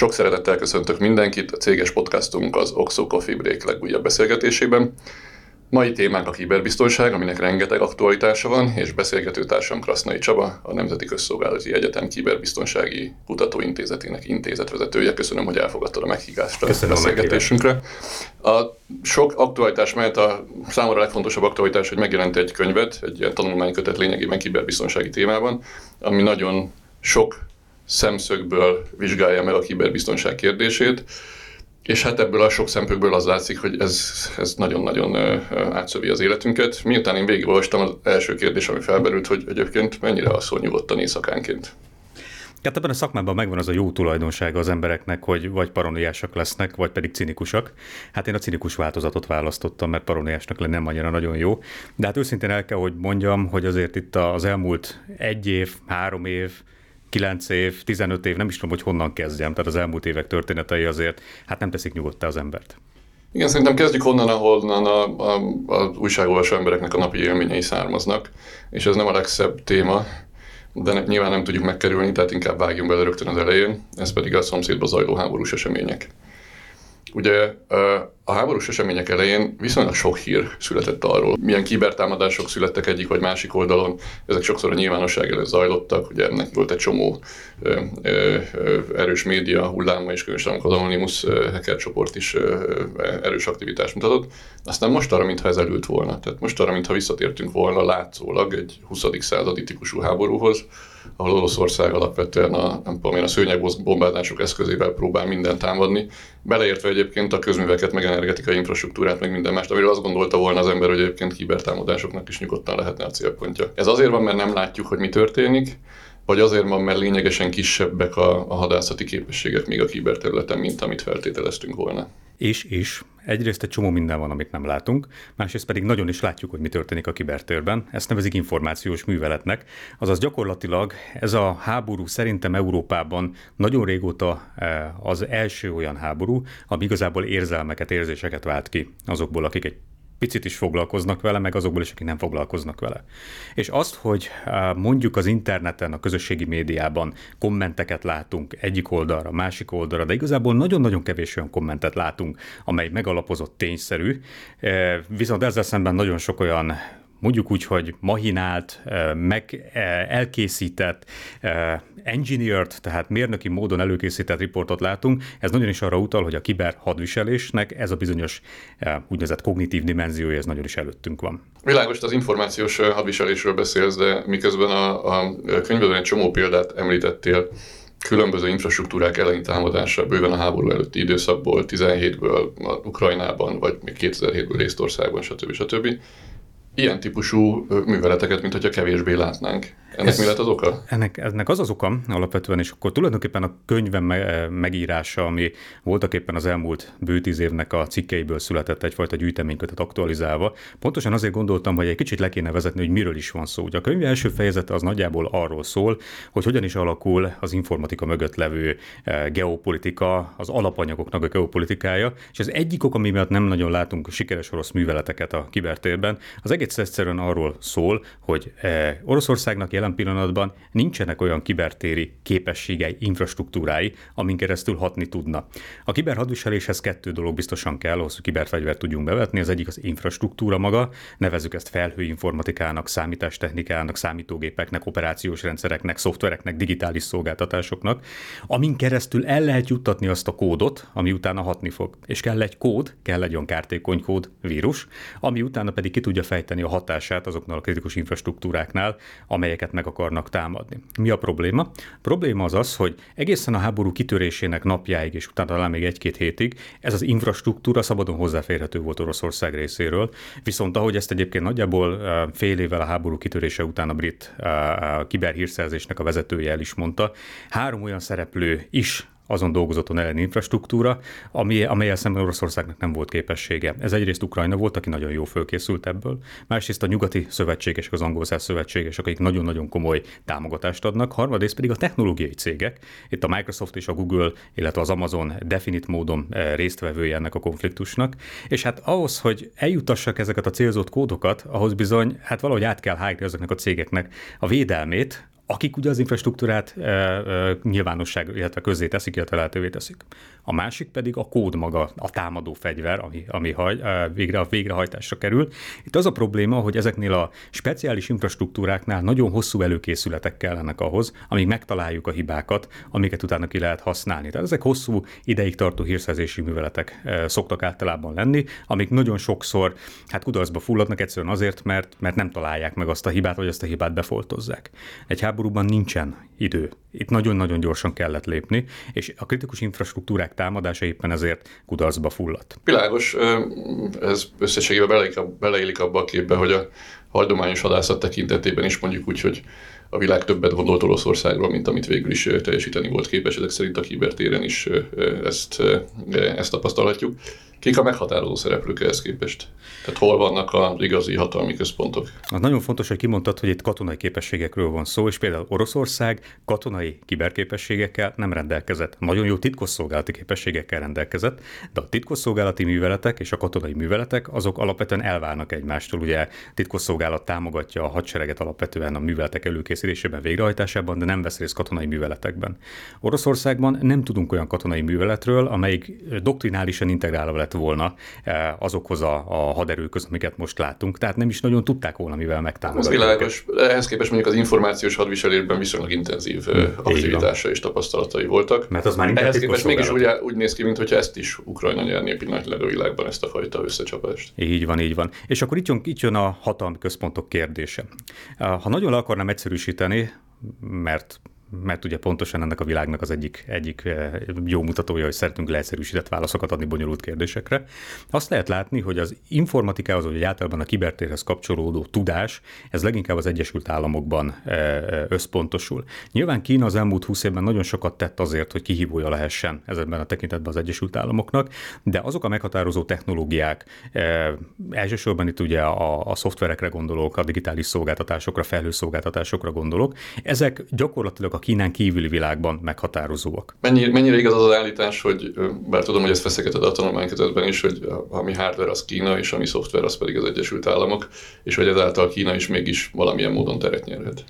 Sok szeretettel köszöntök mindenkit a céges podcastunk az Oxo Coffee Break legújabb beszélgetésében. Mai témánk a kiberbiztonság, aminek rengeteg aktualitása van, és beszélgető társam Krasznai Csaba, a Nemzeti Közszolgálati Egyetem Kiberbiztonsági Kutatóintézetének intézetvezetője. Köszönöm, hogy elfogadtad a meghívást a Köszönöm beszélgetésünkre. A sok aktualitás mellett a számomra legfontosabb aktualitás, hogy megjelent egy könyvet, egy ilyen tanulmánykötet lényegében kiberbiztonsági témában, ami nagyon sok szemszögből vizsgálja meg a kiberbiztonság kérdését, és hát ebből a sok szempontból az látszik, hogy ez, ez nagyon-nagyon átszövi az életünket. Miután én végigolvastam, az első kérdés, ami felmerült, hogy egyébként mennyire alszol nyugodtan éjszakánként. Hát ebben a szakmában megvan az a jó tulajdonsága az embereknek, hogy vagy paranoiásak lesznek, vagy pedig cinikusak. Hát én a cinikus változatot választottam, mert paranoiásnak lenni nem annyira nagyon jó. De hát őszintén el kell, hogy mondjam, hogy azért itt az elmúlt egy év, három év, 9 év, 15 év, nem is tudom, hogy honnan kezdjem, tehát az elmúlt évek történetei azért hát nem teszik nyugodtá az embert. Igen, szerintem kezdjük onnan, ahonnan a, a, a újságolvasó embereknek a napi élményei származnak, és ez nem a legszebb téma, de nyilván nem tudjuk megkerülni, tehát inkább vágjunk bele rögtön az elején, ez pedig a szomszédba zajló háborús események. Ugye a háborús események elején viszonylag sok hír született arról, milyen kibertámadások születtek egyik vagy másik oldalon. Ezek sokszor a nyilvánosság előtt zajlottak, ugye ennek volt egy csomó ö, ö, erős média hulláma, és különösen az Anonymous hacker csoport is ö, erős aktivitást mutatott. Aztán most arra, mintha ez elült volna. Tehát most arra, mintha visszatértünk volna látszólag egy 20. századi típusú háborúhoz, ahol Oroszország alapvetően a, nem tudom én, a szőnyegbombázások eszközével próbál mindent támadni, beleértve egyébként a közműveket, meg energetikai infrastruktúrát, meg minden mást, amiről azt gondolta volna az ember, hogy egyébként kibertámadásoknak is nyugodtan lehetne a célpontja. Ez azért van, mert nem látjuk, hogy mi történik, vagy azért van, mert lényegesen kisebbek a, a hadászati képességek még a kiberterületen, mint amit feltételeztünk volna. És, és egyrészt egy csomó minden van, amit nem látunk, másrészt pedig nagyon is látjuk, hogy mi történik a kibertérben. Ezt nevezik információs műveletnek. Azaz gyakorlatilag ez a háború szerintem Európában nagyon régóta eh, az első olyan háború, ami igazából érzelmeket, érzéseket vált ki azokból, akik egy picit is foglalkoznak vele, meg azokból is, akik nem foglalkoznak vele. És azt, hogy mondjuk az interneten, a közösségi médiában kommenteket látunk egyik oldalra, másik oldalra, de igazából nagyon-nagyon kevés olyan kommentet látunk, amely megalapozott tényszerű, viszont ezzel szemben nagyon sok olyan mondjuk úgy, hogy mahinált, meg elkészített, engineered, tehát mérnöki módon előkészített riportot látunk. Ez nagyon is arra utal, hogy a kiber hadviselésnek ez a bizonyos úgynevezett kognitív dimenziója, ez nagyon is előttünk van. Világos, az információs hadviselésről beszélsz, de miközben a, a könyvedben egy csomó példát említettél, különböző infrastruktúrák elleni támadása bőven a háború előtti időszakból, 17-ből Ukrajnában, vagy még 2007-ből Észtországban, stb. stb ilyen típusú műveleteket, mint hogyha kevésbé látnánk. Ennek Ez, mi lett az oka? Ennek, ennek az az oka alapvetően, és akkor tulajdonképpen a könyvem megírása, ami voltak éppen az elmúlt bő tíz évnek a cikkeiből született egyfajta gyűjteménykötet aktualizálva, pontosan azért gondoltam, hogy egy kicsit le kéne vezetni, hogy miről is van szó. Ugye a könyv első fejezete az nagyjából arról szól, hogy hogyan is alakul az informatika mögött levő geopolitika, az alapanyagoknak a geopolitikája, és az egyik ok, ami miatt nem nagyon látunk sikeres orosz műveleteket a kibertérben, az egész egyszerűen arról szól, hogy Oroszországnak jelen pillanatban nincsenek olyan kibertéri képességei, infrastruktúrái, amin keresztül hatni tudna. A kiberhadviseléshez kettő dolog biztosan kell, ahhoz, hogy kiberfegyvert tudjunk bevetni. Az egyik az infrastruktúra maga, nevezük ezt felhőinformatikának, számítástechnikának, számítógépeknek, operációs rendszereknek, szoftvereknek, digitális szolgáltatásoknak, amin keresztül el lehet juttatni azt a kódot, ami utána hatni fog. És kell egy kód, kell egy olyan kártékony kód, vírus, ami utána pedig ki tudja fejteni a hatását azoknál a kritikus infrastruktúráknál, amelyeket meg akarnak támadni. Mi a probléma? A probléma az az, hogy egészen a háború kitörésének napjáig, és utána talán még egy-két hétig, ez az infrastruktúra szabadon hozzáférhető volt Oroszország részéről, viszont ahogy ezt egyébként nagyjából fél évvel a háború kitörése után a brit kiberhírszerzésnek a vezetője el is mondta, három olyan szereplő is azon dolgozott a ellen infrastruktúra, ami, amelyel szemben Oroszországnak nem volt képessége. Ez egyrészt Ukrajna volt, aki nagyon jó fölkészült ebből, másrészt a nyugati szövetségesek, az angol szövetségesek, akik nagyon-nagyon komoly támogatást adnak, harmadrészt pedig a technológiai cégek. Itt a Microsoft és a Google, illetve az Amazon definit módon eh, résztvevője ennek a konfliktusnak, és hát ahhoz, hogy eljutassak ezeket a célzott kódokat, ahhoz bizony hát valahogy át kell hágni azoknak a cégeknek a védelmét, akik ugye az infrastruktúrát e, e, nyilvánosság, illetve közzé teszik, illetve lehetővé teszik. A másik pedig a kód maga, a támadó fegyver, ami, ami haj, e, végre, a végrehajtásra kerül. Itt az a probléma, hogy ezeknél a speciális infrastruktúráknál nagyon hosszú előkészületek kellenek ahhoz, amíg megtaláljuk a hibákat, amiket utána ki lehet használni. Tehát ezek hosszú ideig tartó hírszerzési műveletek e, szoktak általában lenni, amik nagyon sokszor hát kudarcba fulladnak egyszerűen azért, mert, mert nem találják meg azt a hibát, vagy azt a hibát befoltozzák. Egy háborúban nincsen idő. Itt nagyon-nagyon gyorsan kellett lépni, és a kritikus infrastruktúrák támadása éppen ezért kudarcba fulladt. Világos, ez összességében beleillik abba a képbe, hogy a hagyományos hadászat tekintetében is mondjuk úgy, hogy a világ többet gondolt Oroszországról, mint amit végül is teljesíteni volt képes. Ezek szerint a kibertéren is ezt, ezt tapasztalhatjuk. Kik a meghatározó szereplők ehhez képest? Tehát hol vannak az igazi hatalmi központok? Az nagyon fontos, hogy kimondtad, hogy itt katonai képességekről van szó, és például Oroszország katonai kiberképességekkel nem rendelkezett. Nagyon jó titkosszolgálati képességekkel rendelkezett, de a titkosszolgálati műveletek és a katonai műveletek azok alapvetően elválnak egymástól. Ugye titkosszolgálat támogatja a hadsereget alapvetően a műveletek előkészítésében, végrehajtásában, de nem vesz részt katonai műveletekben. Oroszországban nem tudunk olyan katonai műveletről, amelyik doktrinálisan integrálva lett lett volna eh, azokhoz a, a haderőköz, amiket most látunk. Tehát nem is nagyon tudták volna, mivel megtámadni. Ez világos. Ehhez képest mondjuk az információs hadviselésben viszonylag intenzív hmm, aktivitása és tapasztalatai voltak. Mert az már Ehhez képest mégis úgy, úgy néz ki, mintha ezt is Ukrajna nyerné pillanatilag a világban ezt a fajta összecsapást. Így van, így van. És akkor itt jön, itt jön a hatalmi központok kérdése. Ha nagyon le akarnám egyszerűsíteni, mert mert ugye pontosan ennek a világnak az egyik, egyik eh, jó mutatója, hogy szeretünk leegyszerűsített válaszokat adni bonyolult kérdésekre. Azt lehet látni, hogy az informatikához, vagy általában a kibertérhez kapcsolódó tudás, ez leginkább az Egyesült Államokban eh, eh, összpontosul. Nyilván Kína az elmúlt 20 évben nagyon sokat tett azért, hogy kihívója lehessen ezenben a tekintetben az Egyesült Államoknak, de azok a meghatározó technológiák, elsősorban itt ugye a, a szoftverekre gondolok, a digitális szolgáltatásokra, felhőszolgáltatásokra gondolok, ezek gyakorlatilag a Kínán kívüli világban meghatározóak. Mennyire, mennyire igaz az az állítás, hogy bár tudom, hogy ezt feszegeted a tanulmánykötetben is, hogy ami hardware az Kína, és ami szoftver az pedig az Egyesült Államok, és hogy ezáltal Kína is mégis valamilyen módon teret nyerhet.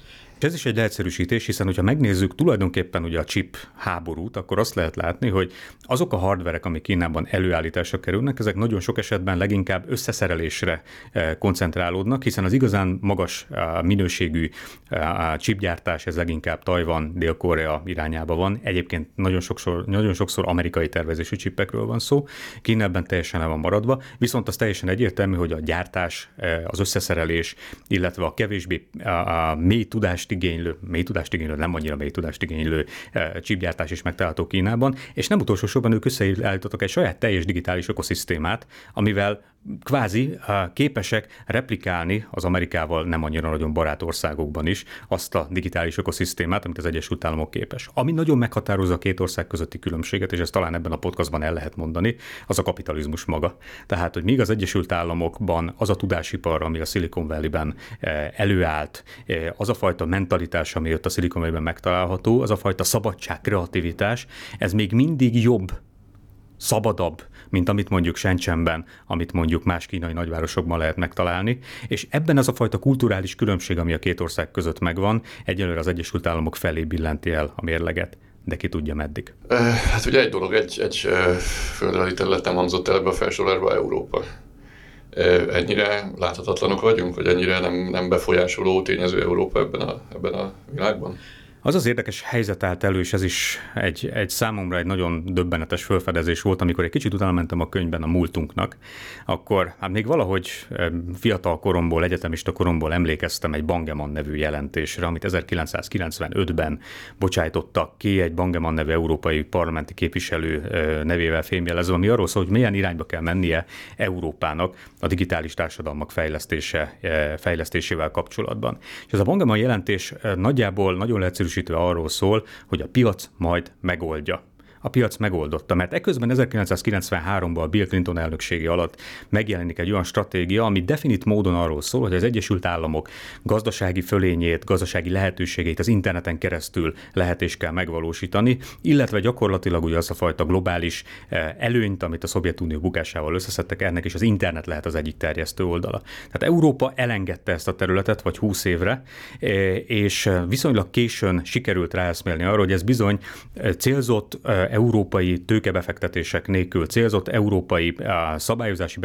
Ez is egy leegyszerűsítés, hiszen hogyha megnézzük tulajdonképpen ugye a chip háborút, akkor azt lehet látni, hogy azok a hardverek, amik Kínában előállításra kerülnek, ezek nagyon sok esetben leginkább összeszerelésre eh, koncentrálódnak, hiszen az igazán magas eh, minőségű eh, chipgyártás ez leginkább Tajvan, Dél-Korea irányába van. Egyébként nagyon sokszor, nagyon sokszor amerikai tervezésű csipekről van szó. Kína ebben teljesen el van maradva, viszont az teljesen egyértelmű, hogy a gyártás, az összeszerelés, illetve a kevésbé a, a mély tudást tudást igénylő, mély tudást igénylő, nem annyira mély tudást igénylő csipgyártás eh, is megtalálható Kínában, és nem utolsó sorban ők összeállítottak egy saját teljes digitális ökoszisztémát, amivel kvázi képesek replikálni az Amerikával nem annyira nagyon barát országokban is azt a digitális ökoszisztémát, amit az Egyesült Államok képes. Ami nagyon meghatározza a két ország közötti különbséget, és ezt talán ebben a podcastban el lehet mondani, az a kapitalizmus maga. Tehát, hogy míg az Egyesült Államokban az a tudásipar, ami a Silicon Valley-ben előállt, az a fajta mentalitás, ami ott a Silicon Valley-ben megtalálható, az a fajta szabadság, kreativitás, ez még mindig jobb szabadabb, mint amit mondjuk Shenzhenben, amit mondjuk más kínai nagyvárosokban lehet megtalálni, és ebben az a fajta kulturális különbség, ami a két ország között megvan, egyelőre az Egyesült Államok felé billenti el a mérleget de ki tudja meddig. Hát ugye egy dolog, egy, egy földrajzi területen hangzott el ebbe a felsorolásba Európa. Ennyire láthatatlanok vagyunk, hogy ennyire nem, nem befolyásoló tényező Európa ebben a, ebben a világban? Az az érdekes helyzet állt elő, és ez is egy, egy számomra egy nagyon döbbenetes felfedezés volt, amikor egy kicsit utána mentem a könyvben a múltunknak, akkor hát még valahogy fiatal koromból, egyetemista koromból emlékeztem egy Bangeman nevű jelentésre, amit 1995-ben bocsájtottak ki egy Bangeman nevű európai parlamenti képviselő nevével fémjelezve, ami arról szól, hogy milyen irányba kell mennie Európának a digitális társadalmak fejlesztése, fejlesztésével kapcsolatban. És ez a Bangeman jelentés nagyjából nagyon lehetős egyszerűsítve arról szól, hogy a piac majd megoldja a piac megoldotta, mert eközben 1993-ban a Bill Clinton elnöksége alatt megjelenik egy olyan stratégia, ami definit módon arról szól, hogy az Egyesült Államok gazdasági fölényét, gazdasági lehetőségeit az interneten keresztül lehet és kell megvalósítani, illetve gyakorlatilag ugye az a fajta globális eh, előnyt, amit a Szovjetunió bukásával összeszedtek, ennek is az internet lehet az egyik terjesztő oldala. Tehát Európa elengedte ezt a területet, vagy 20 évre, eh, és viszonylag későn sikerült ráeszmélni arra, hogy ez bizony eh, célzott európai tőkebefektetések nélkül, célzott európai szabályozási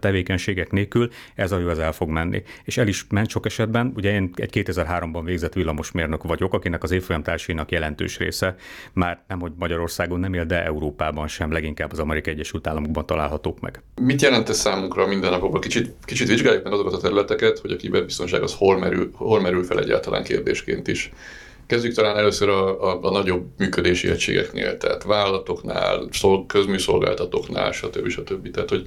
tevékenységek nélkül ez a az el fog menni. És el is ment sok esetben, ugye én egy 2003-ban végzett villamosmérnök vagyok, akinek az évfolyam társainak jelentős része már nem, hogy Magyarországon nem él, de Európában sem, leginkább az Amerikai Egyesült Államokban találhatók meg. Mit jelent ez számunkra mindennapokban? Kicsit, kicsit vizsgáljuk meg azokat a területeket, hogy a kiberbiztonság az hol merül, hol merül fel egyáltalán kérdésként is. Kezdjük talán először a, a, a nagyobb működési egységeknél, tehát vállalatoknál, szol, közműszolgáltatóknál, stb. stb. Tehát, hogy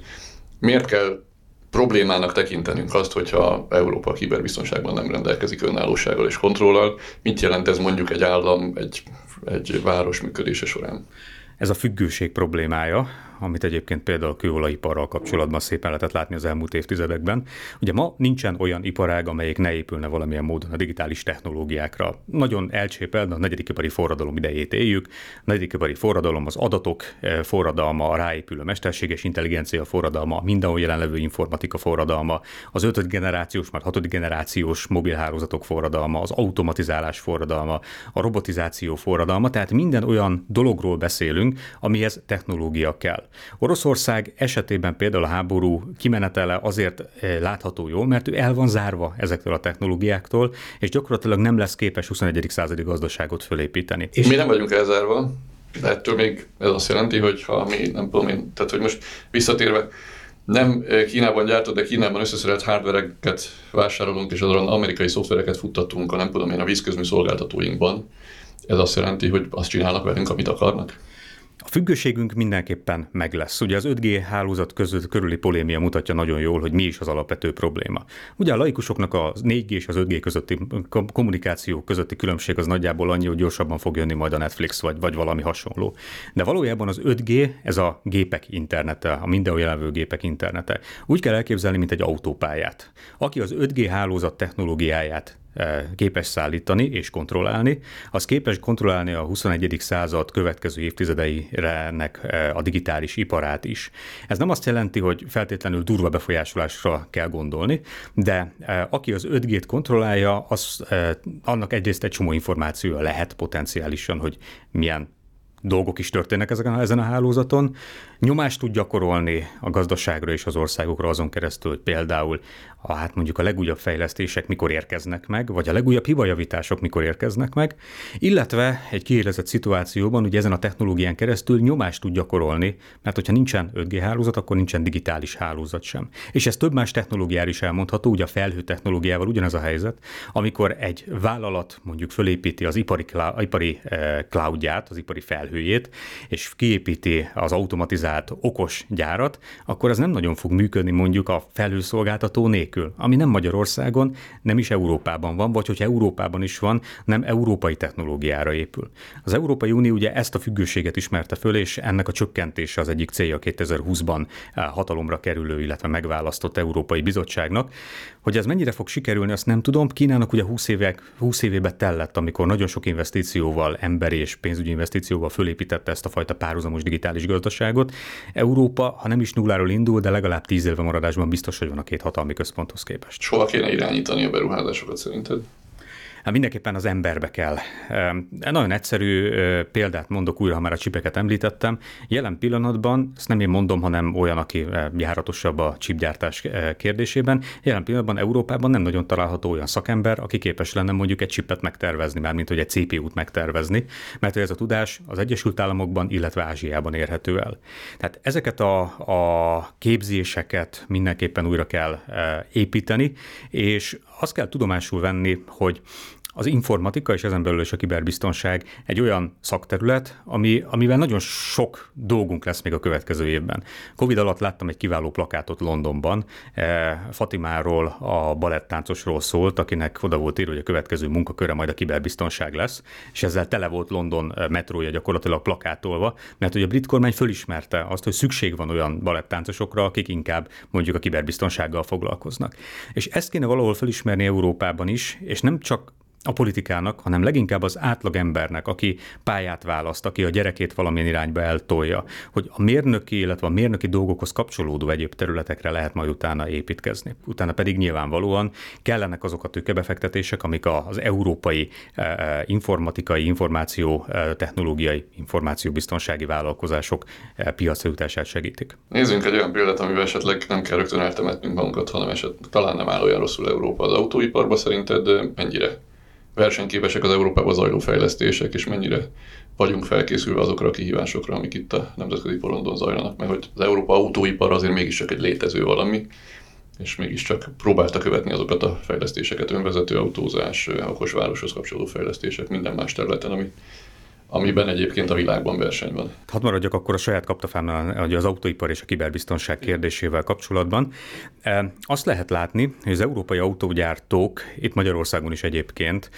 miért kell problémának tekintenünk azt, hogyha Európa kiberbiztonságban nem rendelkezik önállósággal és kontrollal. Mit jelent ez mondjuk egy állam, egy, egy város működése során? Ez a függőség problémája, amit egyébként például a kőolajiparral kapcsolatban szépen lehetett látni az elmúlt évtizedekben. Ugye ma nincsen olyan iparág, amelyik ne épülne valamilyen módon a digitális technológiákra. Nagyon elcsépel, a negyedik ipari forradalom idejét éljük. A negyedik ipari forradalom az adatok eh, forradalma, a ráépülő mesterséges intelligencia forradalma, mindenhol jelenlevő informatika forradalma, az ötödik generációs, már hatodik generációs mobilhálózatok forradalma, az automatizálás forradalma, a robotizáció forradalma, tehát minden olyan dologról beszélünk, amihez technológia kell. Oroszország esetében például a háború kimenetele azért eh, látható jól, mert ő el van zárva ezektől a technológiáktól, és gyakorlatilag nem lesz képes 21. századi gazdaságot fölépíteni. És mi nem vagyunk elzárva, de ettől még ez azt jelenti, hogy ha mi nem tudom én, tehát hogy most visszatérve, nem eh, Kínában gyártott, de Kínában összeszerelt hardvereket vásárolunk, és azon amerikai szoftvereket futtatunk a nem tudom én a vízközmű szolgáltatóinkban. Ez azt jelenti, hogy azt csinálnak velünk, amit akarnak? A függőségünk mindenképpen meg lesz. Ugye az 5G hálózat között körüli polémia mutatja nagyon jól, hogy mi is az alapvető probléma. Ugye a laikusoknak a 4G és az 5G közötti kommunikáció közötti különbség az nagyjából annyi, hogy gyorsabban fog jönni majd a Netflix vagy, vagy valami hasonló. De valójában az 5G, ez a gépek internete, a mindenhol jelenlő gépek internete. Úgy kell elképzelni, mint egy autópályát. Aki az 5G hálózat technológiáját képes szállítani és kontrollálni, az képes kontrollálni a 21. század következő évtizedeirenek eh, a digitális iparát is. Ez nem azt jelenti, hogy feltétlenül durva befolyásolásra kell gondolni, de eh, aki az 5G-t kontrollálja, az, annak egyrészt egy csomó információja lehet potenciálisan, hogy milyen dolgok is történnek ezeken, ezen a hálózaton. Nyomást tud gyakorolni a gazdaságra és az országokra azon keresztül, hogy például a, hát mondjuk a legújabb fejlesztések mikor érkeznek meg, vagy a legújabb hibajavítások mikor érkeznek meg, illetve egy kiélezett szituációban ugye ezen a technológián keresztül nyomást tud gyakorolni, mert hogyha nincsen 5G hálózat, akkor nincsen digitális hálózat sem. És ez több más technológiára is elmondható, ugye a felhő technológiával ugyanez a helyzet, amikor egy vállalat mondjuk fölépíti az ipari, ipari eh, cloudját, az ipari felhőjét, és kiépíti az automatizált okos gyárat, akkor az nem nagyon fog működni mondjuk a felhőszolgáltató nélkül ami nem Magyarországon, nem is Európában van, vagy hogyha Európában is van, nem európai technológiára épül. Az Európai Unió ugye ezt a függőséget ismerte föl, és ennek a csökkentése az egyik célja 2020-ban eh, hatalomra kerülő, illetve megválasztott Európai Bizottságnak. Hogy ez mennyire fog sikerülni, azt nem tudom. Kínának ugye 20, évek, 20 évébe tellett, amikor nagyon sok investícióval, emberi és pénzügyi investícióval fölépítette ezt a fajta párhuzamos digitális gazdaságot. Európa, ha nem is nulláról indul, de legalább 10 éve maradásban biztos, hogy van a két hatalmi központ központhoz képest. Hova kéne irányítani a beruházásokat szerinted? Hát mindenképpen az emberbe kell. Nagyon egyszerű példát mondok újra, ha már a csipeket említettem. Jelen pillanatban, ezt nem én mondom, hanem olyan, aki járatosabb a csipgyártás kérdésében, jelen pillanatban Európában nem nagyon található olyan szakember, aki képes lenne mondjuk egy csipet megtervezni, már mint hogy egy CPU-t megtervezni, mert ez a tudás az Egyesült Államokban, illetve Ázsiában érhető el. Tehát ezeket a, a képzéseket mindenképpen újra kell építeni, és azt kell tudomásul venni, hogy az informatika és ezen belül is a kiberbiztonság egy olyan szakterület, ami, amivel nagyon sok dolgunk lesz még a következő évben. Covid alatt láttam egy kiváló plakátot Londonban, eh, Fatimáról, a balettáncosról szólt, akinek oda volt írva, hogy a következő munkaköre majd a kiberbiztonság lesz, és ezzel tele volt London eh, metrója gyakorlatilag plakátolva, mert hogy a brit kormány fölismerte azt, hogy szükség van olyan balettáncosokra, akik inkább mondjuk a kiberbiztonsággal foglalkoznak. És ezt kéne valahol felismerni Európában is, és nem csak a politikának, hanem leginkább az átlagembernek, aki pályát választ, aki a gyerekét valamilyen irányba eltolja, hogy a mérnöki, illetve a mérnöki dolgokhoz kapcsolódó egyéb területekre lehet majd utána építkezni. Utána pedig nyilvánvalóan kellenek azok a tőkebefektetések, amik az európai eh, eh, informatikai, információ eh, technológiai, információbiztonsági vállalkozások piacra jutását segítik. Nézzünk egy olyan példát, amivel esetleg nem kell rögtön eltemetnünk magunkat, hanem esetleg talán nem áll olyan rosszul Európa az autóiparban. Szerinted mennyire versenyképesek az Európában zajló fejlesztések, és mennyire vagyunk felkészülve azokra a kihívásokra, amik itt a nemzetközi porondon zajlanak, mert hogy az Európa autóipar azért mégiscsak egy létező valami, és mégiscsak próbálta követni azokat a fejlesztéseket, önvezető autózás, okos városhoz kapcsolódó fejlesztések minden más területen, ami amiben egyébként a világban verseny van. Hadd maradjak akkor a saját kaptafán, hogy az autóipar és a kiberbiztonság kérdésével kapcsolatban. E, azt lehet látni, hogy az európai autógyártók, itt Magyarországon is egyébként,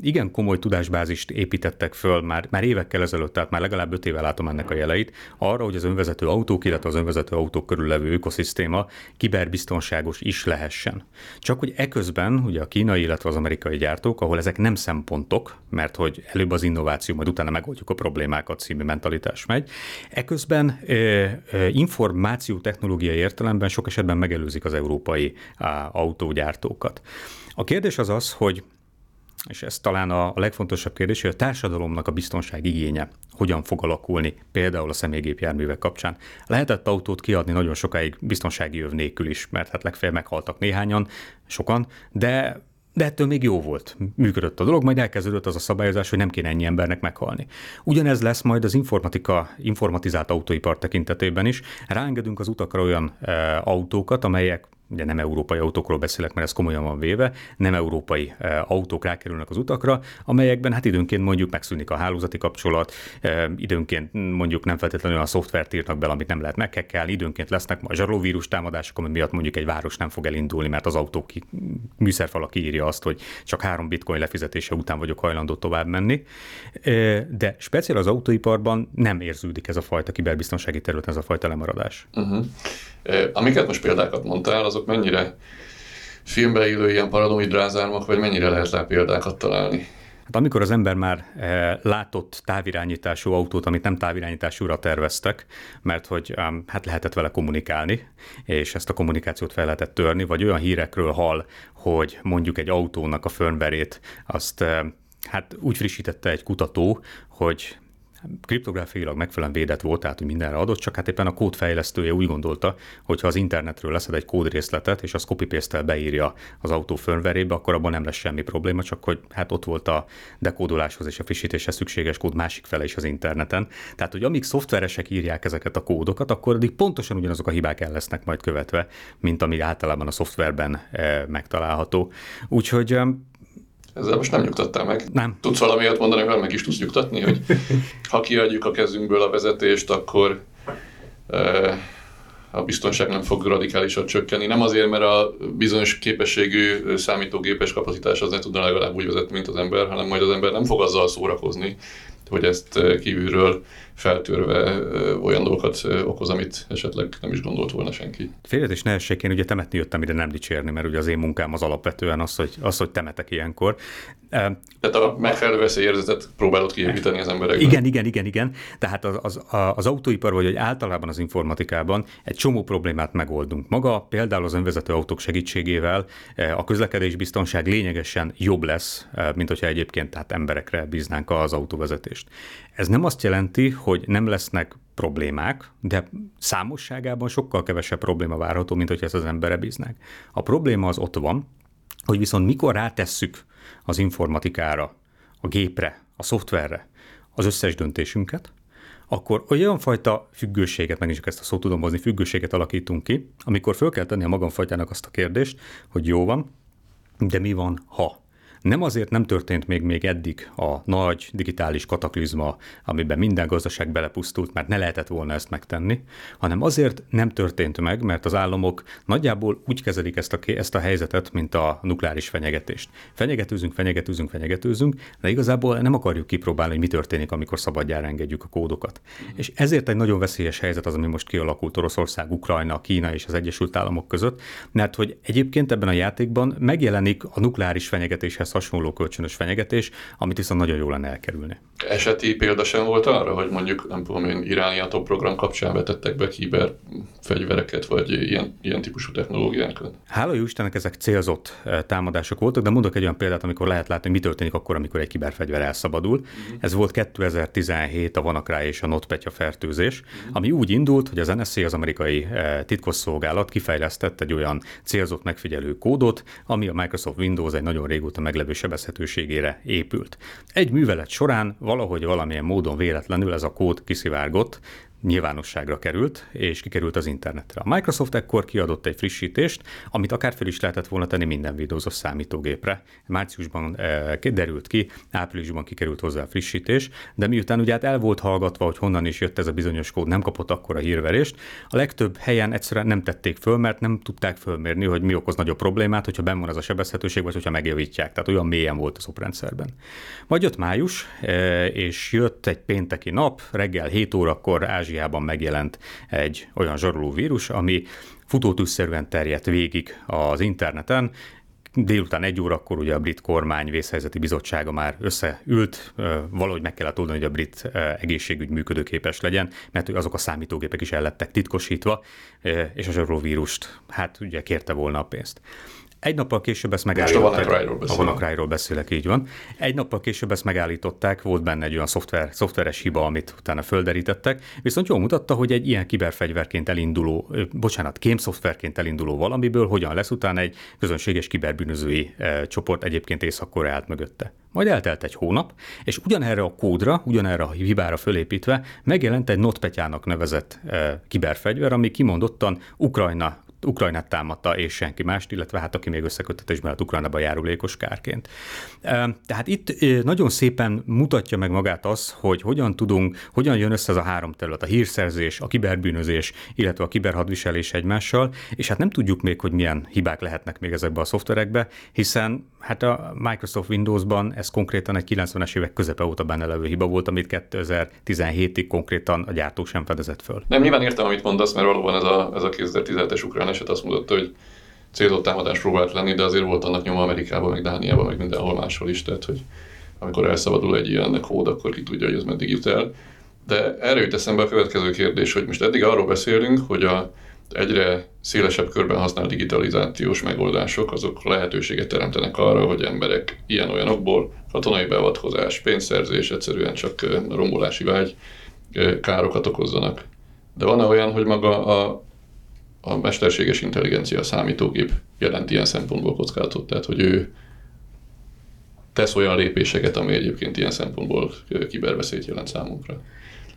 igen komoly tudásbázist építettek föl már, már évekkel ezelőtt, tehát már legalább öt éve látom ennek a jeleit, arra, hogy az önvezető autók, illetve az önvezető autók körül levő ökoszisztéma kiberbiztonságos is lehessen. Csak hogy eközben ugye a kínai, illetve az amerikai gyártók, ahol ezek nem szempontok, mert hogy előbb az innováció, majd utána megoldjuk a problémákat című mentalitás megy. Eközben információ technológiai értelemben sok esetben megelőzik az európai autógyártókat. A kérdés az az, hogy és ez talán a legfontosabb kérdés, hogy a társadalomnak a biztonság igénye hogyan fog alakulni, például a személygépjárművek kapcsán. Lehetett autót kiadni nagyon sokáig biztonsági öv nélkül is, mert hát legfeljebb meghaltak néhányan, sokan, de de ettől még jó volt, működött a dolog, majd elkezdődött az a szabályozás, hogy nem kéne ennyi embernek meghalni. Ugyanez lesz majd az informatika, informatizált autóipar tekintetében is. Ráengedünk az utakra olyan e, autókat, amelyek ugye nem európai autókról beszélek, mert ez komolyan van véve, nem európai e, autók rákerülnek az utakra, amelyekben hát időnként mondjuk megszűnik a hálózati kapcsolat, e, időnként mondjuk nem feltétlenül a szoftvert írnak be, amit nem lehet meghekkelni, időnként lesznek majd zsarlóvírus támadások, ami miatt mondjuk egy város nem fog elindulni, mert az autó ki, műszerfala kiírja azt, hogy csak három bitcoin lefizetése után vagyok hajlandó tovább menni. E, de speciál az autóiparban nem érződik ez a fajta kiberbiztonsági területen, ez a fajta lemaradás. Uh-huh. Amiket most példákat mondtál, azok mennyire filmbe élő ilyen paranoid drázármak, vagy mennyire lehet rá példákat találni? Hát amikor az ember már látott távirányítású autót, amit nem távirányításúra terveztek, mert hogy hát lehetett vele kommunikálni, és ezt a kommunikációt fel lehetett törni, vagy olyan hírekről hall, hogy mondjuk egy autónak a firmware azt hát úgy frissítette egy kutató, hogy kriptográfiailag megfelelően védett volt, tehát hogy mindenre adott, csak hát éppen a kódfejlesztője úgy gondolta, hogy ha az internetről leszed egy kódrészletet, és az copy paste beírja az autó firmware akkor abban nem lesz semmi probléma, csak hogy hát ott volt a dekódoláshoz és a frissítéshez szükséges kód másik fele is az interneten. Tehát, hogy amíg szoftveresek írják ezeket a kódokat, akkor addig pontosan ugyanazok a hibák el lesznek majd követve, mint ami általában a szoftverben e, megtalálható. Úgyhogy ezzel most nem nyugtattál meg. Nem. Tudsz valamiért mondani, hogy meg is tudsz nyugtatni, hogy ha kiadjuk a kezünkből a vezetést, akkor e, a biztonság nem fog radikálisan csökkenni. Nem azért, mert a bizonyos képességű számítógépes kapacitás az ne tudna legalább úgy vezetni, mint az ember, hanem majd az ember nem fog azzal szórakozni, hogy ezt kívülről feltörve olyan dolgokat okoz, amit esetleg nem is gondolt volna senki. Félretés ne essék, én ugye temetni jöttem ide nem dicsérni, mert ugye az én munkám az alapvetően az, hogy, az, hogy temetek ilyenkor. Tehát a megfelelő veszélyérzetet próbálod kiépíteni az emberekben. Igen, igen, igen, igen. Tehát az, az, az autóipar, vagy általában az informatikában egy csomó problémát megoldunk. Maga például az önvezető autók segítségével a közlekedésbiztonság lényegesen jobb lesz, mint hogyha egyébként tehát emberekre bíznánk az autóvezetést. Ez nem azt jelenti, hogy nem lesznek problémák, de számosságában sokkal kevesebb probléma várható, mint hogyha ezt az emberre bíznák. A probléma az ott van, hogy viszont mikor rátesszük az informatikára, a gépre, a szoftverre az összes döntésünket, akkor olyan fajta függőséget, megint csak ezt a szót tudom hozni, függőséget alakítunk ki, amikor föl kell tenni a magamfajtának azt a kérdést, hogy jó van, de mi van, ha? Nem azért nem történt még, még eddig a nagy digitális kataklizma, amiben minden gazdaság belepusztult, mert ne lehetett volna ezt megtenni, hanem azért nem történt meg, mert az államok nagyjából úgy kezelik ezt a, ezt a helyzetet, mint a nukleáris fenyegetést. Fenyegetőzünk, fenyegetőzünk, fenyegetőzünk, de igazából nem akarjuk kipróbálni, hogy mi történik, amikor szabadjára engedjük a kódokat. És ezért egy nagyon veszélyes helyzet az, ami most kialakult Oroszország, Ukrajna, Kína és az Egyesült Államok között, mert hogy egyébként ebben a játékban megjelenik a nukleáris fenyegetéshez hasonló kölcsönös fenyegetés, amit viszont nagyon jól lenne elkerülni. Eseti példa sem volt arra, hogy mondjuk, nem tudom én, iráni atomprogram kapcsán vetettek be kiber fegyvereket, vagy ilyen, ilyen típusú technológiákat? Hála jó Istennek ezek célzott eh, támadások voltak, de mondok egy olyan példát, amikor lehet látni, hogy mi történik akkor, amikor egy kiberfegyver elszabadul. Uh-huh. Ez volt 2017 a WannaCry és a NotPetya fertőzés, uh-huh. ami úgy indult, hogy az NSA, az amerikai eh, titkosszolgálat kifejlesztett egy olyan célzott megfigyelő kódot, ami a Microsoft Windows egy nagyon régóta meglevő sebezhetőségére épült. Egy művelet során valahogy valamilyen módon véletlenül ez a kód kiszivárgott, nyilvánosságra került, és kikerült az internetre. A Microsoft ekkor kiadott egy frissítést, amit akár fel is lehetett volna tenni minden Windows-os számítógépre. Márciusban e, derült ki, áprilisban kikerült hozzá a frissítés, de miután ugye hát el volt hallgatva, hogy honnan is jött ez a bizonyos kód, nem kapott akkor a hírverést, a legtöbb helyen egyszerűen nem tették föl, mert nem tudták fölmérni, hogy mi okoz nagyobb problémát, hogyha benn van az a sebezhetőség, vagy hogyha megjavítják. Tehát olyan mélyen volt az oprendszerben. Majd jött május, e, és jött egy pénteki nap, reggel 7 órakor Ázsia Ázsiában megjelent egy olyan zsaroló vírus, ami futótűszerűen terjedt végig az interneten, délután egy órakor ugye a brit kormány vészhelyzeti bizottsága már összeült, valahogy meg kellett oldani, hogy a brit egészségügy működőképes legyen, mert azok a számítógépek is el lettek titkosítva, és a zsarolóvírust, hát ugye kérte volna a pénzt. Egy nappal később ezt megállították. A WannaCry-ról beszélek, így van. Egy nappal később ezt megállították, volt benne egy olyan szoftver, szoftveres hiba, amit utána földerítettek, viszont jól mutatta, hogy egy ilyen kiberfegyverként elinduló, bocsánat, kémszoftverként elinduló valamiből hogyan lesz utána egy közönséges kiberbűnözői e, csoport egyébként észak mögötte. Majd eltelt egy hónap, és ugyanerre a kódra, ugyanerre a hibára fölépítve megjelent egy notpetyának nevezett e, kiberfegyver, ami kimondottan Ukrajna Ukrajnát támadta, és senki mást, illetve hát aki még összeköttetésben mellett Ukrajnába járulékos kárként. Tehát itt nagyon szépen mutatja meg magát az, hogy hogyan tudunk, hogyan jön össze ez a három terület, a hírszerzés, a kiberbűnözés, illetve a kiberhadviselés egymással, és hát nem tudjuk még, hogy milyen hibák lehetnek még ezekbe a szoftverekbe, hiszen hát a Microsoft Windowsban ez konkrétan egy 90-es évek közepe óta benne levő hiba volt, amit 2017-ig konkrétan a gyártó sem fedezett föl. Nem, nyilván értem, amit mondasz, mert valóban ez a, ez a 2017-es ukrán eset azt mutatta, hogy célzott támadás próbált lenni, de azért volt annak nyoma Amerikában, meg Dániában, meg mindenhol máshol is, tehát hogy amikor elszabadul egy ilyen kód, akkor ki tudja, hogy ez meddig jut el. De erre jut eszembe a következő kérdés, hogy most eddig arról beszélünk, hogy a egyre szélesebb körben használt digitalizációs megoldások, azok lehetőséget teremtenek arra, hogy emberek ilyen-olyanokból katonai beavatkozás, pénzszerzés, egyszerűen csak rombolási vágy károkat okozzanak. De van-e olyan, hogy maga a a mesterséges intelligencia számítógép jelent ilyen szempontból kockázatot, tehát hogy ő tesz olyan lépéseket, ami egyébként ilyen szempontból kiberveszélyt jelent számunkra.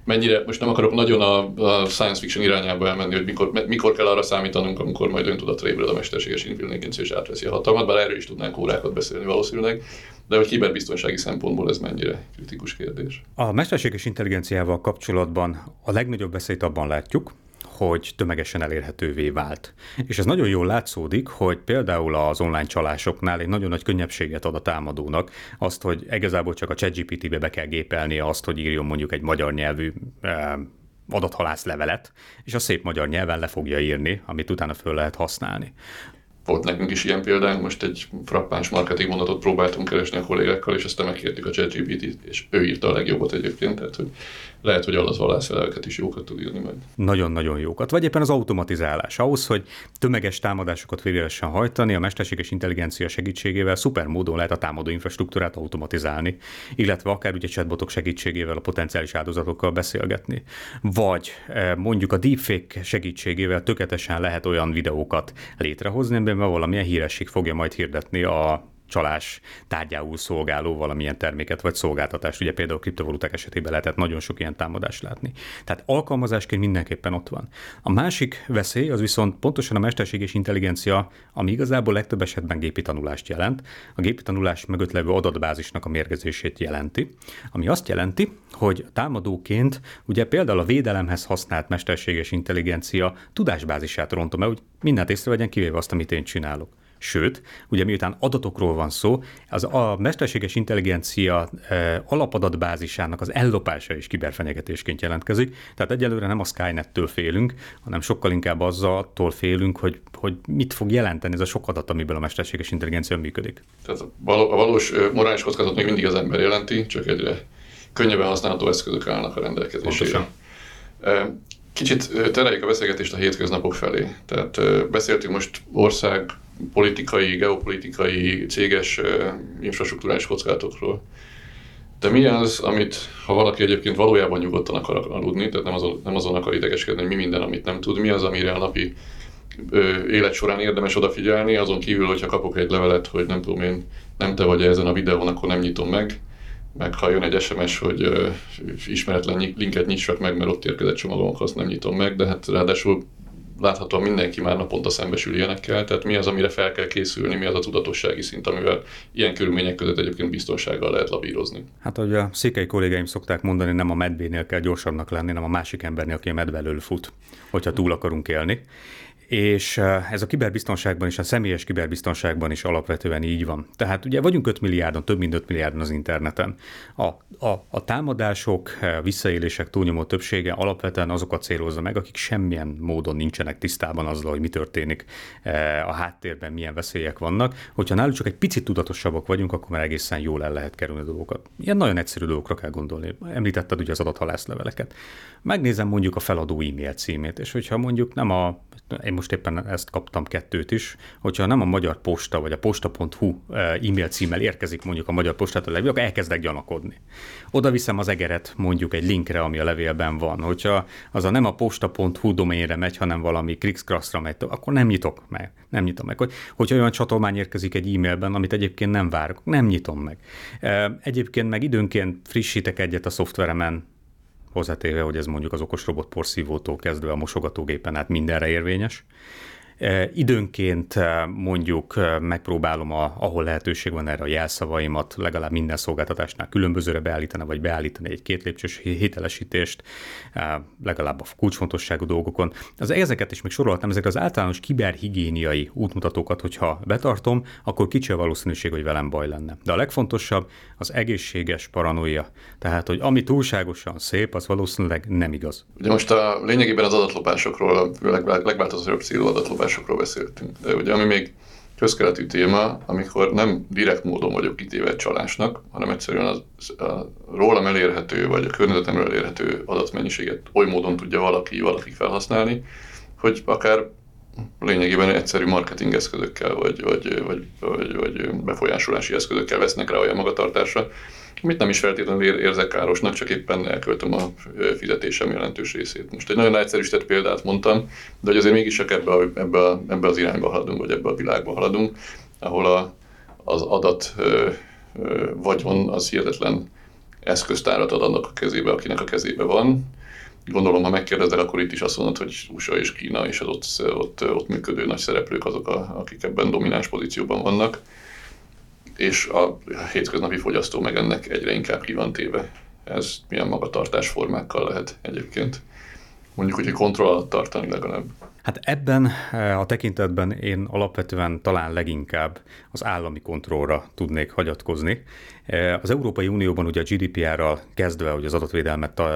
Mennyire, most nem akarok nagyon a, a science fiction irányába elmenni, hogy mikor, mikor kell arra számítanunk, amikor majd öntudatra ébred a mesterséges intelligencia és átveszi a hatalmat, bár erről is tudnánk órákat beszélni valószínűleg, de hogy kiberbiztonsági szempontból ez mennyire kritikus kérdés. A mesterséges intelligenciával kapcsolatban a legnagyobb veszélyt abban látjuk, hogy tömegesen elérhetővé vált. És ez nagyon jól látszódik, hogy például az online csalásoknál egy nagyon nagy könnyebbséget ad a támadónak, azt, hogy igazából csak a ChatGPT-be be kell gépelni azt, hogy írjon mondjuk egy magyar nyelvű eh, adathalász levelet, és a szép magyar nyelven le fogja írni, amit utána föl lehet használni volt nekünk is ilyen példánk, most egy frappáns marketing mondatot próbáltunk keresni a kollégákkal, és aztán megkértük a ChatGPT-t, és ő írta a legjobbat egyébként, tehát hogy lehet, hogy adatvallászfeleleket is jókat tud írni majd. Nagyon-nagyon jókat. Vagy éppen az automatizálás. Ahhoz, hogy tömeges támadásokat végre hajtani, a mesterséges intelligencia segítségével szuper módon lehet a támadó infrastruktúrát automatizálni, illetve akár ugye chatbotok segítségével a potenciális áldozatokkal beszélgetni. Vagy eh, mondjuk a deepfake segítségével tökéletesen lehet olyan videókat létrehozni, amiben valamilyen híresség fogja majd hirdetni a csalás tárgyául szolgáló valamilyen terméket vagy szolgáltatást. Ugye például kriptovaluták esetében lehetett nagyon sok ilyen támadást látni. Tehát alkalmazásként mindenképpen ott van. A másik veszély az viszont pontosan a mesterséges intelligencia, ami igazából legtöbb esetben gépi tanulást jelent. A gépi tanulás mögött levő adatbázisnak a mérgezését jelenti, ami azt jelenti, hogy támadóként ugye például a védelemhez használt mesterséges intelligencia tudásbázisát rontom el, hogy mindent észrevegyen, kivéve azt, amit én csinálok. Sőt, ugye miután adatokról van szó, az a mesterséges intelligencia e, alapadatbázisának az ellopása is kiberfenyegetésként jelentkezik. Tehát egyelőre nem a Skynet-től félünk, hanem sokkal inkább azzal félünk, hogy, hogy mit fog jelenteni ez a sok adat, amiből a mesterséges intelligencia működik. Tehát a valós morális kockázat még mindig az ember jelenti, csak egyre könnyebben használható eszközök állnak a rendelkezésére. Kicsit tereljük a beszélgetést a hétköznapok felé. Tehát beszéltünk most ország politikai, geopolitikai, céges infrastruktúrális kockázatokról. De mi az, amit, ha valaki egyébként valójában nyugodtan akar aludni, tehát nem azon, nem azon akar idegeskedni, hogy mi minden, amit nem tud, mi az, amire a napi élet során érdemes odafigyelni, azon kívül, hogyha kapok egy levelet, hogy nem tudom én, nem te vagy ezen a videón, akkor nem nyitom meg, meg ha jön egy SMS, hogy ö, ismeretlen linket nyissak meg, mert ott érkezett csomagom, azt nem nyitom meg, de hát ráadásul láthatóan mindenki már naponta szembesül ilyenekkel, tehát mi az, amire fel kell készülni, mi az a tudatossági szint, amivel ilyen körülmények között egyébként biztonsággal lehet labírozni. Hát, hogy a székely kollégáim szokták mondani, nem a medvénél kell gyorsabbnak lenni, hanem a másik embernél, aki a medve elől fut, hogyha túl akarunk élni. És ez a kiberbiztonságban és a személyes kiberbiztonságban is alapvetően így van. Tehát ugye vagyunk 5 milliárdon, több mint 5 milliárdon az interneten. A, a, a támadások, visszaélések túlnyomó többsége alapvetően azokat célozza meg, akik semmilyen módon nincsenek tisztában azzal, hogy mi történik a háttérben, milyen veszélyek vannak. Hogyha náluk csak egy picit tudatosabbak vagyunk, akkor már egészen jól el lehet kerülni a dolgokat. Ilyen nagyon egyszerű dolgokra kell gondolni. Említetted ugye az adathalászleveleket. Megnézem mondjuk a feladó e-mail címét, és hogyha mondjuk nem a, én most éppen ezt kaptam kettőt is, hogyha nem a Magyar Posta vagy a posta.hu eh, e-mail címmel érkezik mondjuk a Magyar Postától levél, akkor elkezdek gyanakodni. Oda viszem az egeret mondjuk egy linkre, ami a levélben van. Hogyha az a nem a posta.hu doménre megy, hanem valami Krixkraszra megy, akkor nem nyitok meg. Nem nyitom meg. Hogyha olyan csatolmány érkezik egy e-mailben, amit egyébként nem várok, nem nyitom meg. Eh, egyébként meg időnként frissítek egyet a szoftveremen, hozzátéve, hogy ez mondjuk az okos robot porszívótól kezdve a mosogatógépen át mindenre érvényes. E, időnként e, mondjuk e, megpróbálom, a, ahol lehetőség van erre a jelszavaimat, legalább minden szolgáltatásnál különbözőre beállítani, vagy beállítani egy két lépcsős hitelesítést, legalább a kulcsfontosságú dolgokon. Az ezeket is még soroltam, ezek az általános kiberhigiéniai útmutatókat, hogyha betartom, akkor kicsi a valószínűség, hogy velem baj lenne. De a legfontosabb az egészséges paranoia. Tehát, hogy ami túlságosan szép, az valószínűleg nem igaz. Ugye most a lényegében az adatlopásokról, a legváltozóbb célú adatlopás megoldásokról beszéltünk. De ugye ami még közkeletű téma, amikor nem direkt módon vagyok kitéve csalásnak, hanem egyszerűen az, a rólam elérhető, vagy a környezetemről elérhető adatmennyiséget oly módon tudja valaki, valaki felhasználni, hogy akár lényegében egyszerű marketing eszközökkel, vagy, vagy, vagy, vagy, vagy befolyásolási eszközökkel vesznek rá olyan magatartásra, amit nem is feltétlenül érzek károsnak, csak éppen elköltöm a fizetésem jelentős részét. Most egy nagyon egyszerűsített példát mondtam, de hogy azért mégis csak ebbe, a, ebbe, a, ebbe az irányba haladunk, vagy ebbe a világba haladunk, ahol a, az adat ö, ö, vagyon az hihetetlen eszköztárat ad annak a kezébe, akinek a kezébe van. Gondolom, ha megkérdezel, akkor itt is azt mondod, hogy USA és Kína és az ott, ott, ott működő nagy szereplők azok, a, akik ebben domináns pozícióban vannak és a hétköznapi fogyasztó meg ennek egyre inkább ki van téve. Ez milyen magatartás formákkal lehet egyébként. Mondjuk, hogy kontroll alatt tartani legalább. Hát ebben eh, a tekintetben én alapvetően talán leginkább az állami kontrollra tudnék hagyatkozni. Eh, az Európai Unióban ugye a GDPR-ral kezdve, hogy az adatvédelmet eh,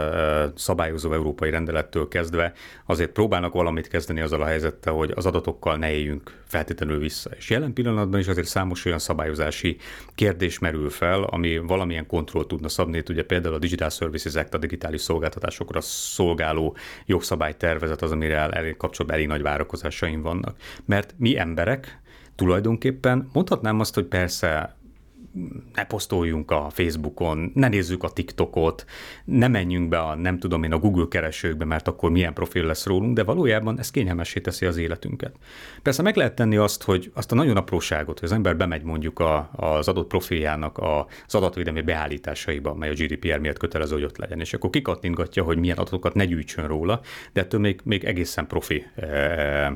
szabályozó európai rendelettől kezdve azért próbálnak valamit kezdeni azzal a helyzettel, hogy az adatokkal ne éljünk feltétlenül vissza. És jelen pillanatban is azért számos olyan szabályozási kérdés merül fel, ami valamilyen kontroll tudna szabni. Ugye például a Digital Services Act, a digitális szolgáltatásokra szolgáló jogszabálytervezet az, amire el, kapcsolatban elég nagy várakozásaim vannak. Mert mi emberek tulajdonképpen mondhatnám azt, hogy persze ne posztoljunk a Facebookon, ne nézzük a TikTokot, ne menjünk be a nem tudom én a Google keresőkbe, mert akkor milyen profil lesz rólunk, de valójában ez kényelmessé teszi az életünket. Persze meg lehet tenni azt, hogy azt a nagyon apróságot, hogy az ember bemegy mondjuk a, az adott profiljának az adatvédelmi beállításaiba, mely a GDPR miatt kötelező, hogy ott legyen, és akkor kikattintgatja, hogy milyen adatokat ne gyűjtsön róla, de ettől még, még egészen profi eh,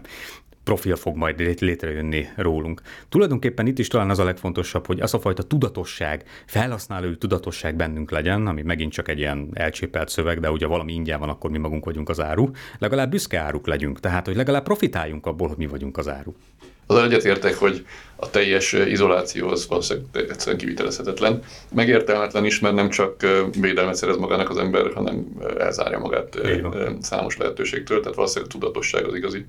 profil fog majd létrejönni rólunk. Tulajdonképpen itt is talán az a legfontosabb, hogy az a fajta tudatosság, felhasználói tudatosság bennünk legyen, ami megint csak egy ilyen elcsépelt szöveg, de ugye valami ingyen van, akkor mi magunk vagyunk az áru, legalább büszke áruk legyünk, tehát hogy legalább profitáljunk abból, hogy mi vagyunk az áru. Az egyetértek, hogy a teljes izoláció az valószínűleg egyszerűen kivitelezhetetlen. Megértelmetlen is, mert nem csak védelmet szerez magának az ember, hanem elzárja magát számos lehetőségtől, tehát valószínűleg a tudatosság az igazi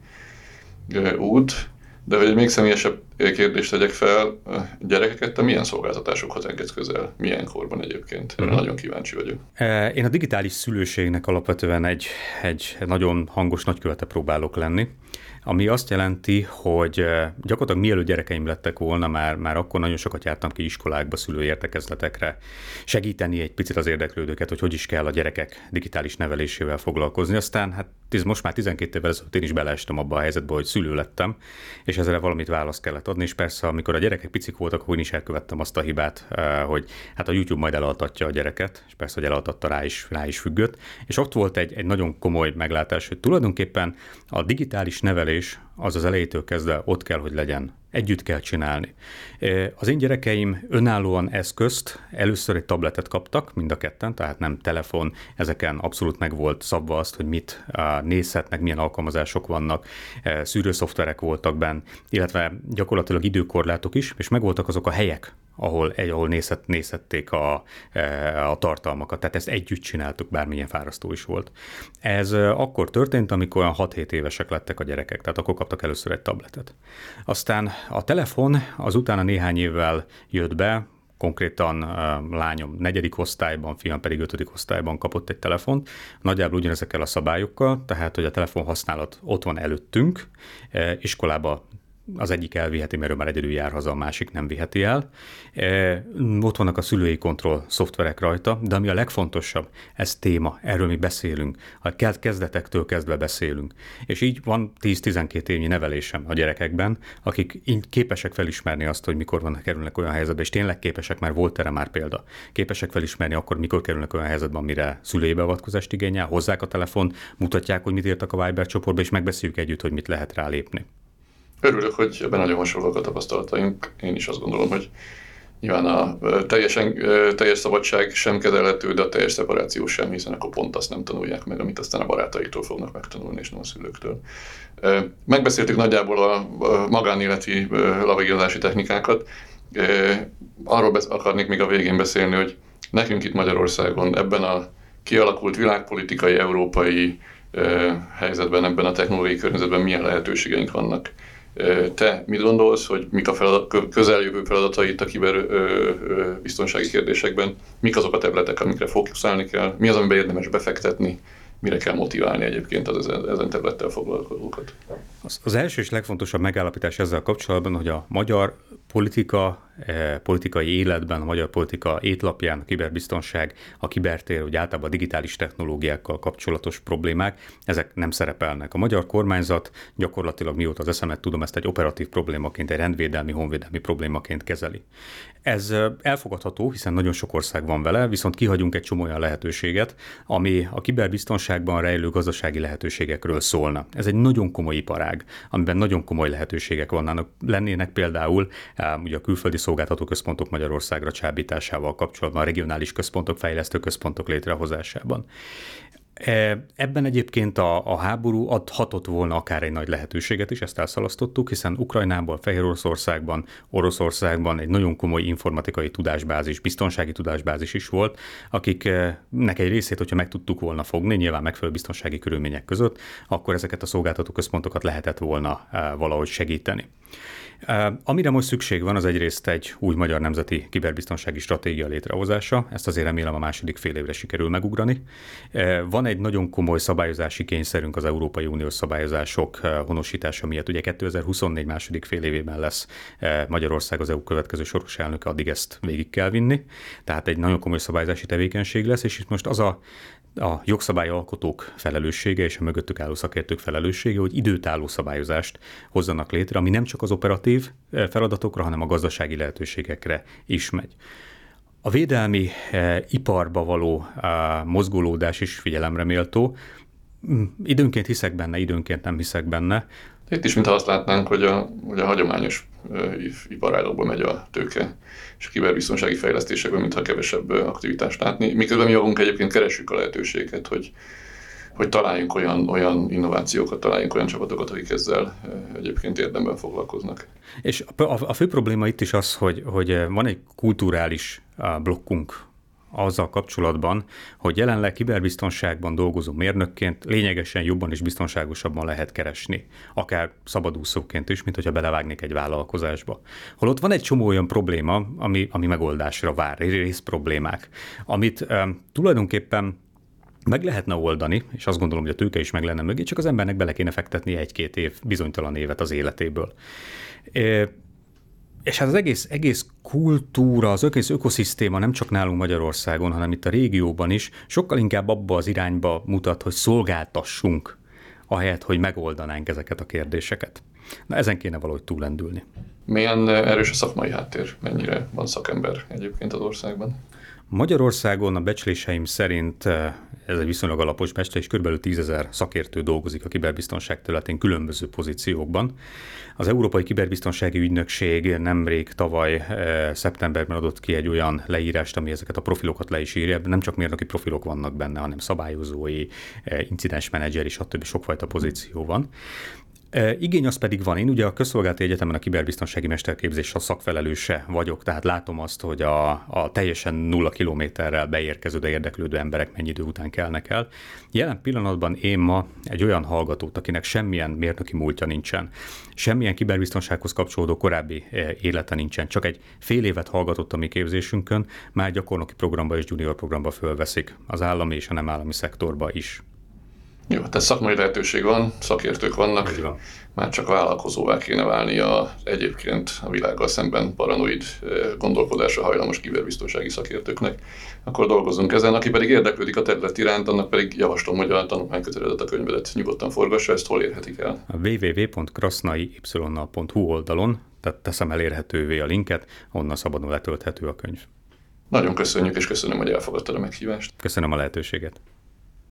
út, de hogy egy még személyesebb kérdést tegyek fel, gyerekeket te milyen szolgáltatásokhoz engedsz közel? Milyen korban egyébként? Uh-huh. nagyon kíváncsi vagyok. Én a digitális szülőségnek alapvetően egy, egy nagyon hangos nagykövete próbálok lenni ami azt jelenti, hogy gyakorlatilag mielőtt gyerekeim lettek volna, már, már akkor nagyon sokat jártam ki iskolákba, szülőértekezletekre, segíteni egy picit az érdeklődőket, hogy hogy is kell a gyerekek digitális nevelésével foglalkozni. Aztán hát most már 12 évvel ezelőtt én is beleestem abba a helyzetbe, hogy szülő lettem, és ezzel valamit választ kellett adni, és persze, amikor a gyerekek picik voltak, akkor én is elkövettem azt a hibát, hogy hát a YouTube majd elaltatja a gyereket, és persze, hogy elaltatta rá is, rá is függött, és ott volt egy, egy nagyon komoly meglátás, hogy tulajdonképpen a digitális nevelés nevelés az az elejétől kezdve ott kell, hogy legyen. Együtt kell csinálni. Az én gyerekeim önállóan eszközt, először egy tabletet kaptak, mind a ketten, tehát nem telefon, ezeken abszolút meg volt szabva azt, hogy mit nézhetnek, milyen alkalmazások vannak, szűrőszoftverek voltak benne, illetve gyakorlatilag időkorlátok is, és megvoltak azok a helyek, ahol, ahol nézhet, nézhették a, a tartalmakat. Tehát ezt együtt csináltuk, bármilyen fárasztó is volt. Ez akkor történt, amikor olyan 6-7 évesek lettek a gyerekek, tehát akkor kaptak először egy tabletet. Aztán a telefon az utána néhány évvel jött be, konkrétan lányom negyedik osztályban, fiam pedig ötödik osztályban kapott egy telefont, nagyjából ugyanezekkel a szabályokkal, tehát hogy a telefon használat ott van előttünk, iskolába az egyik elviheti, mert ő már egyedül jár haza, a másik nem viheti el. E, ott vannak a szülői kontroll szoftverek rajta, de ami a legfontosabb, ez téma, erről mi beszélünk. A kezdetektől kezdve beszélünk. És így van 10-12 évnyi nevelésem a gyerekekben, akik így képesek felismerni azt, hogy mikor vannak kerülnek olyan helyzetbe, és tényleg képesek, mert volt erre már példa, képesek felismerni akkor, mikor kerülnek olyan helyzetbe, amire szülői beavatkozást igényel, hozzák a telefon, mutatják, hogy mit írtak a Viber csoportba, és megbeszéljük együtt, hogy mit lehet rálépni. Örülök, hogy ebben nagyon hasonlók a tapasztalataink. Én is azt gondolom, hogy nyilván a teljesen, teljes szabadság sem kezelhető, de a teljes szeparáció sem, hiszen akkor pont azt nem tanulják meg, amit aztán a barátaiktól fognak megtanulni, és nem a szülőktől. Megbeszéltük nagyjából a magánéleti lavigozási technikákat. Arról akarnék még a végén beszélni, hogy nekünk itt Magyarországon ebben a kialakult világpolitikai, európai helyzetben, ebben a technológiai környezetben milyen lehetőségeink vannak te mit gondolsz, hogy mik a feladat, közeljövő feladatai a kiberbiztonsági kérdésekben, mik azok a területek, amikre fókuszálni kell, mi az, amiben érdemes befektetni, mire kell motiválni egyébként az ezen, ezen területtel foglalkozókat? Az, az első és legfontosabb megállapítás ezzel kapcsolatban, hogy a magyar politika, eh, politikai életben, a magyar politika étlapján a kiberbiztonság, a kibertér, vagy általában a digitális technológiákkal kapcsolatos problémák, ezek nem szerepelnek. A magyar kormányzat gyakorlatilag mióta az eszemet tudom, ezt egy operatív problémaként, egy rendvédelmi, honvédelmi problémaként kezeli. Ez elfogadható, hiszen nagyon sok ország van vele, viszont kihagyunk egy csomó olyan lehetőséget, ami a kiberbiztonságban rejlő gazdasági lehetőségekről szólna. Ez egy nagyon komoly iparág, amiben nagyon komoly lehetőségek vannak. Lennének például ugye a külföldi szolgáltató központok Magyarországra csábításával kapcsolatban, a regionális központok, fejlesztő központok létrehozásában. E, ebben egyébként a, a háború adhatott volna akár egy nagy lehetőséget is, ezt elszalasztottuk, hiszen Ukrajnában, Fehér Oroszországban, Oroszországban egy nagyon komoly informatikai tudásbázis, biztonsági tudásbázis is volt, akiknek egy részét, hogyha meg tudtuk volna fogni, nyilván megfelelő biztonsági körülmények között, akkor ezeket a szolgáltató központokat lehetett volna e, valahogy segíteni. Amire most szükség van, az egyrészt egy új magyar nemzeti kiberbiztonsági stratégia létrehozása, ezt azért remélem a második fél évre sikerül megugrani. Van egy nagyon komoly szabályozási kényszerünk az Európai Uniós szabályozások honosítása miatt. Ugye 2024 második fél évében lesz Magyarország az EU következő soros elnöke, addig ezt végig kell vinni. Tehát egy nagyon komoly szabályozási tevékenység lesz, és itt most az a a jogszabályalkotók felelőssége és a mögöttük álló szakértők felelőssége, hogy időtálló szabályozást hozzanak létre, ami nem csak az operatív feladatokra, hanem a gazdasági lehetőségekre is megy. A védelmi eh, iparba való eh, mozgolódás is figyelemre méltó. Mm, időnként hiszek benne, időnként nem hiszek benne. Itt is, mintha azt látnánk, hogy a, hogy a hagyományos eh, iparágokba megy a tőke, és a kiberbiztonsági fejlesztésekben mintha kevesebb aktivitást látni. Miközben mi magunk egyébként keressük a lehetőséget, hogy hogy találjunk olyan, olyan innovációkat, találjunk olyan csapatokat, akik ezzel egyébként érdemben foglalkoznak. És a, a fő probléma itt is az, hogy, hogy van egy kulturális blokkunk azzal kapcsolatban, hogy jelenleg kiberbiztonságban dolgozó mérnökként lényegesen jobban és biztonságosabban lehet keresni, akár szabadúszóként is, mint hogyha belevágnék egy vállalkozásba. Holott van egy csomó olyan probléma, ami, ami megoldásra vár, rész problémák, amit um, tulajdonképpen meg lehetne oldani, és azt gondolom, hogy a tőke is meg lenne mögé, csak az embernek bele kéne fektetni egy-két év, bizonytalan évet az életéből. És hát az egész, egész kultúra, az egész ökoszisztéma nem csak nálunk Magyarországon, hanem itt a régióban is sokkal inkább abba az irányba mutat, hogy szolgáltassunk, ahelyett, hogy megoldanánk ezeket a kérdéseket. Na ezen kéne valahogy túlendülni. Milyen erős a szakmai háttér? Mennyire van szakember egyébként az országban? Magyarországon a becsléseim szerint eh, ez egy viszonylag alapos becslés, kb. 10 ezer szakértő dolgozik a kiberbiztonság területén különböző pozíciókban. Az Európai Kiberbiztonsági Ügynökség nemrég tavaly eh, szeptemberben adott ki egy olyan leírást, ami ezeket a profilokat le is írja. Nem csak mérnöki profilok vannak benne, hanem szabályozói, eh, incidens menedzser és stb. sokfajta pozíció van. Igény az pedig van. Én ugye a Közszolgálati Egyetemen a kiberbiztonsági mesterképzés a szakfelelőse vagyok, tehát látom azt, hogy a, a teljesen nulla kilométerrel beérkező, de érdeklődő emberek mennyi idő után kelnek el. Jelen pillanatban én ma egy olyan hallgatót, akinek semmilyen mérnöki múltja nincsen, semmilyen kiberbiztonsághoz kapcsolódó korábbi élete nincsen, csak egy fél évet hallgatott a mi képzésünkön, már gyakornoki programba és junior programba fölveszik az állami és a nem állami szektorba is. Jó, tehát szakmai lehetőség van, szakértők vannak, van. már csak vállalkozóvá kéne válni a egyébként a világgal szemben paranoid gondolkodásra hajlamos kiberbiztonsági szakértőknek. Akkor dolgozunk ezen. Aki pedig érdeklődik a terület iránt, annak pedig javaslom, hogy a tanulmány köteledet a könyvedet nyugodtan forgassa, ezt hol érhetik el? A www.krasznai.hu oldalon, tehát teszem elérhetővé a linket, onnan szabadon letölthető a könyv. Nagyon köszönjük, és köszönöm, hogy elfogadtad a meghívást. Köszönöm a lehetőséget.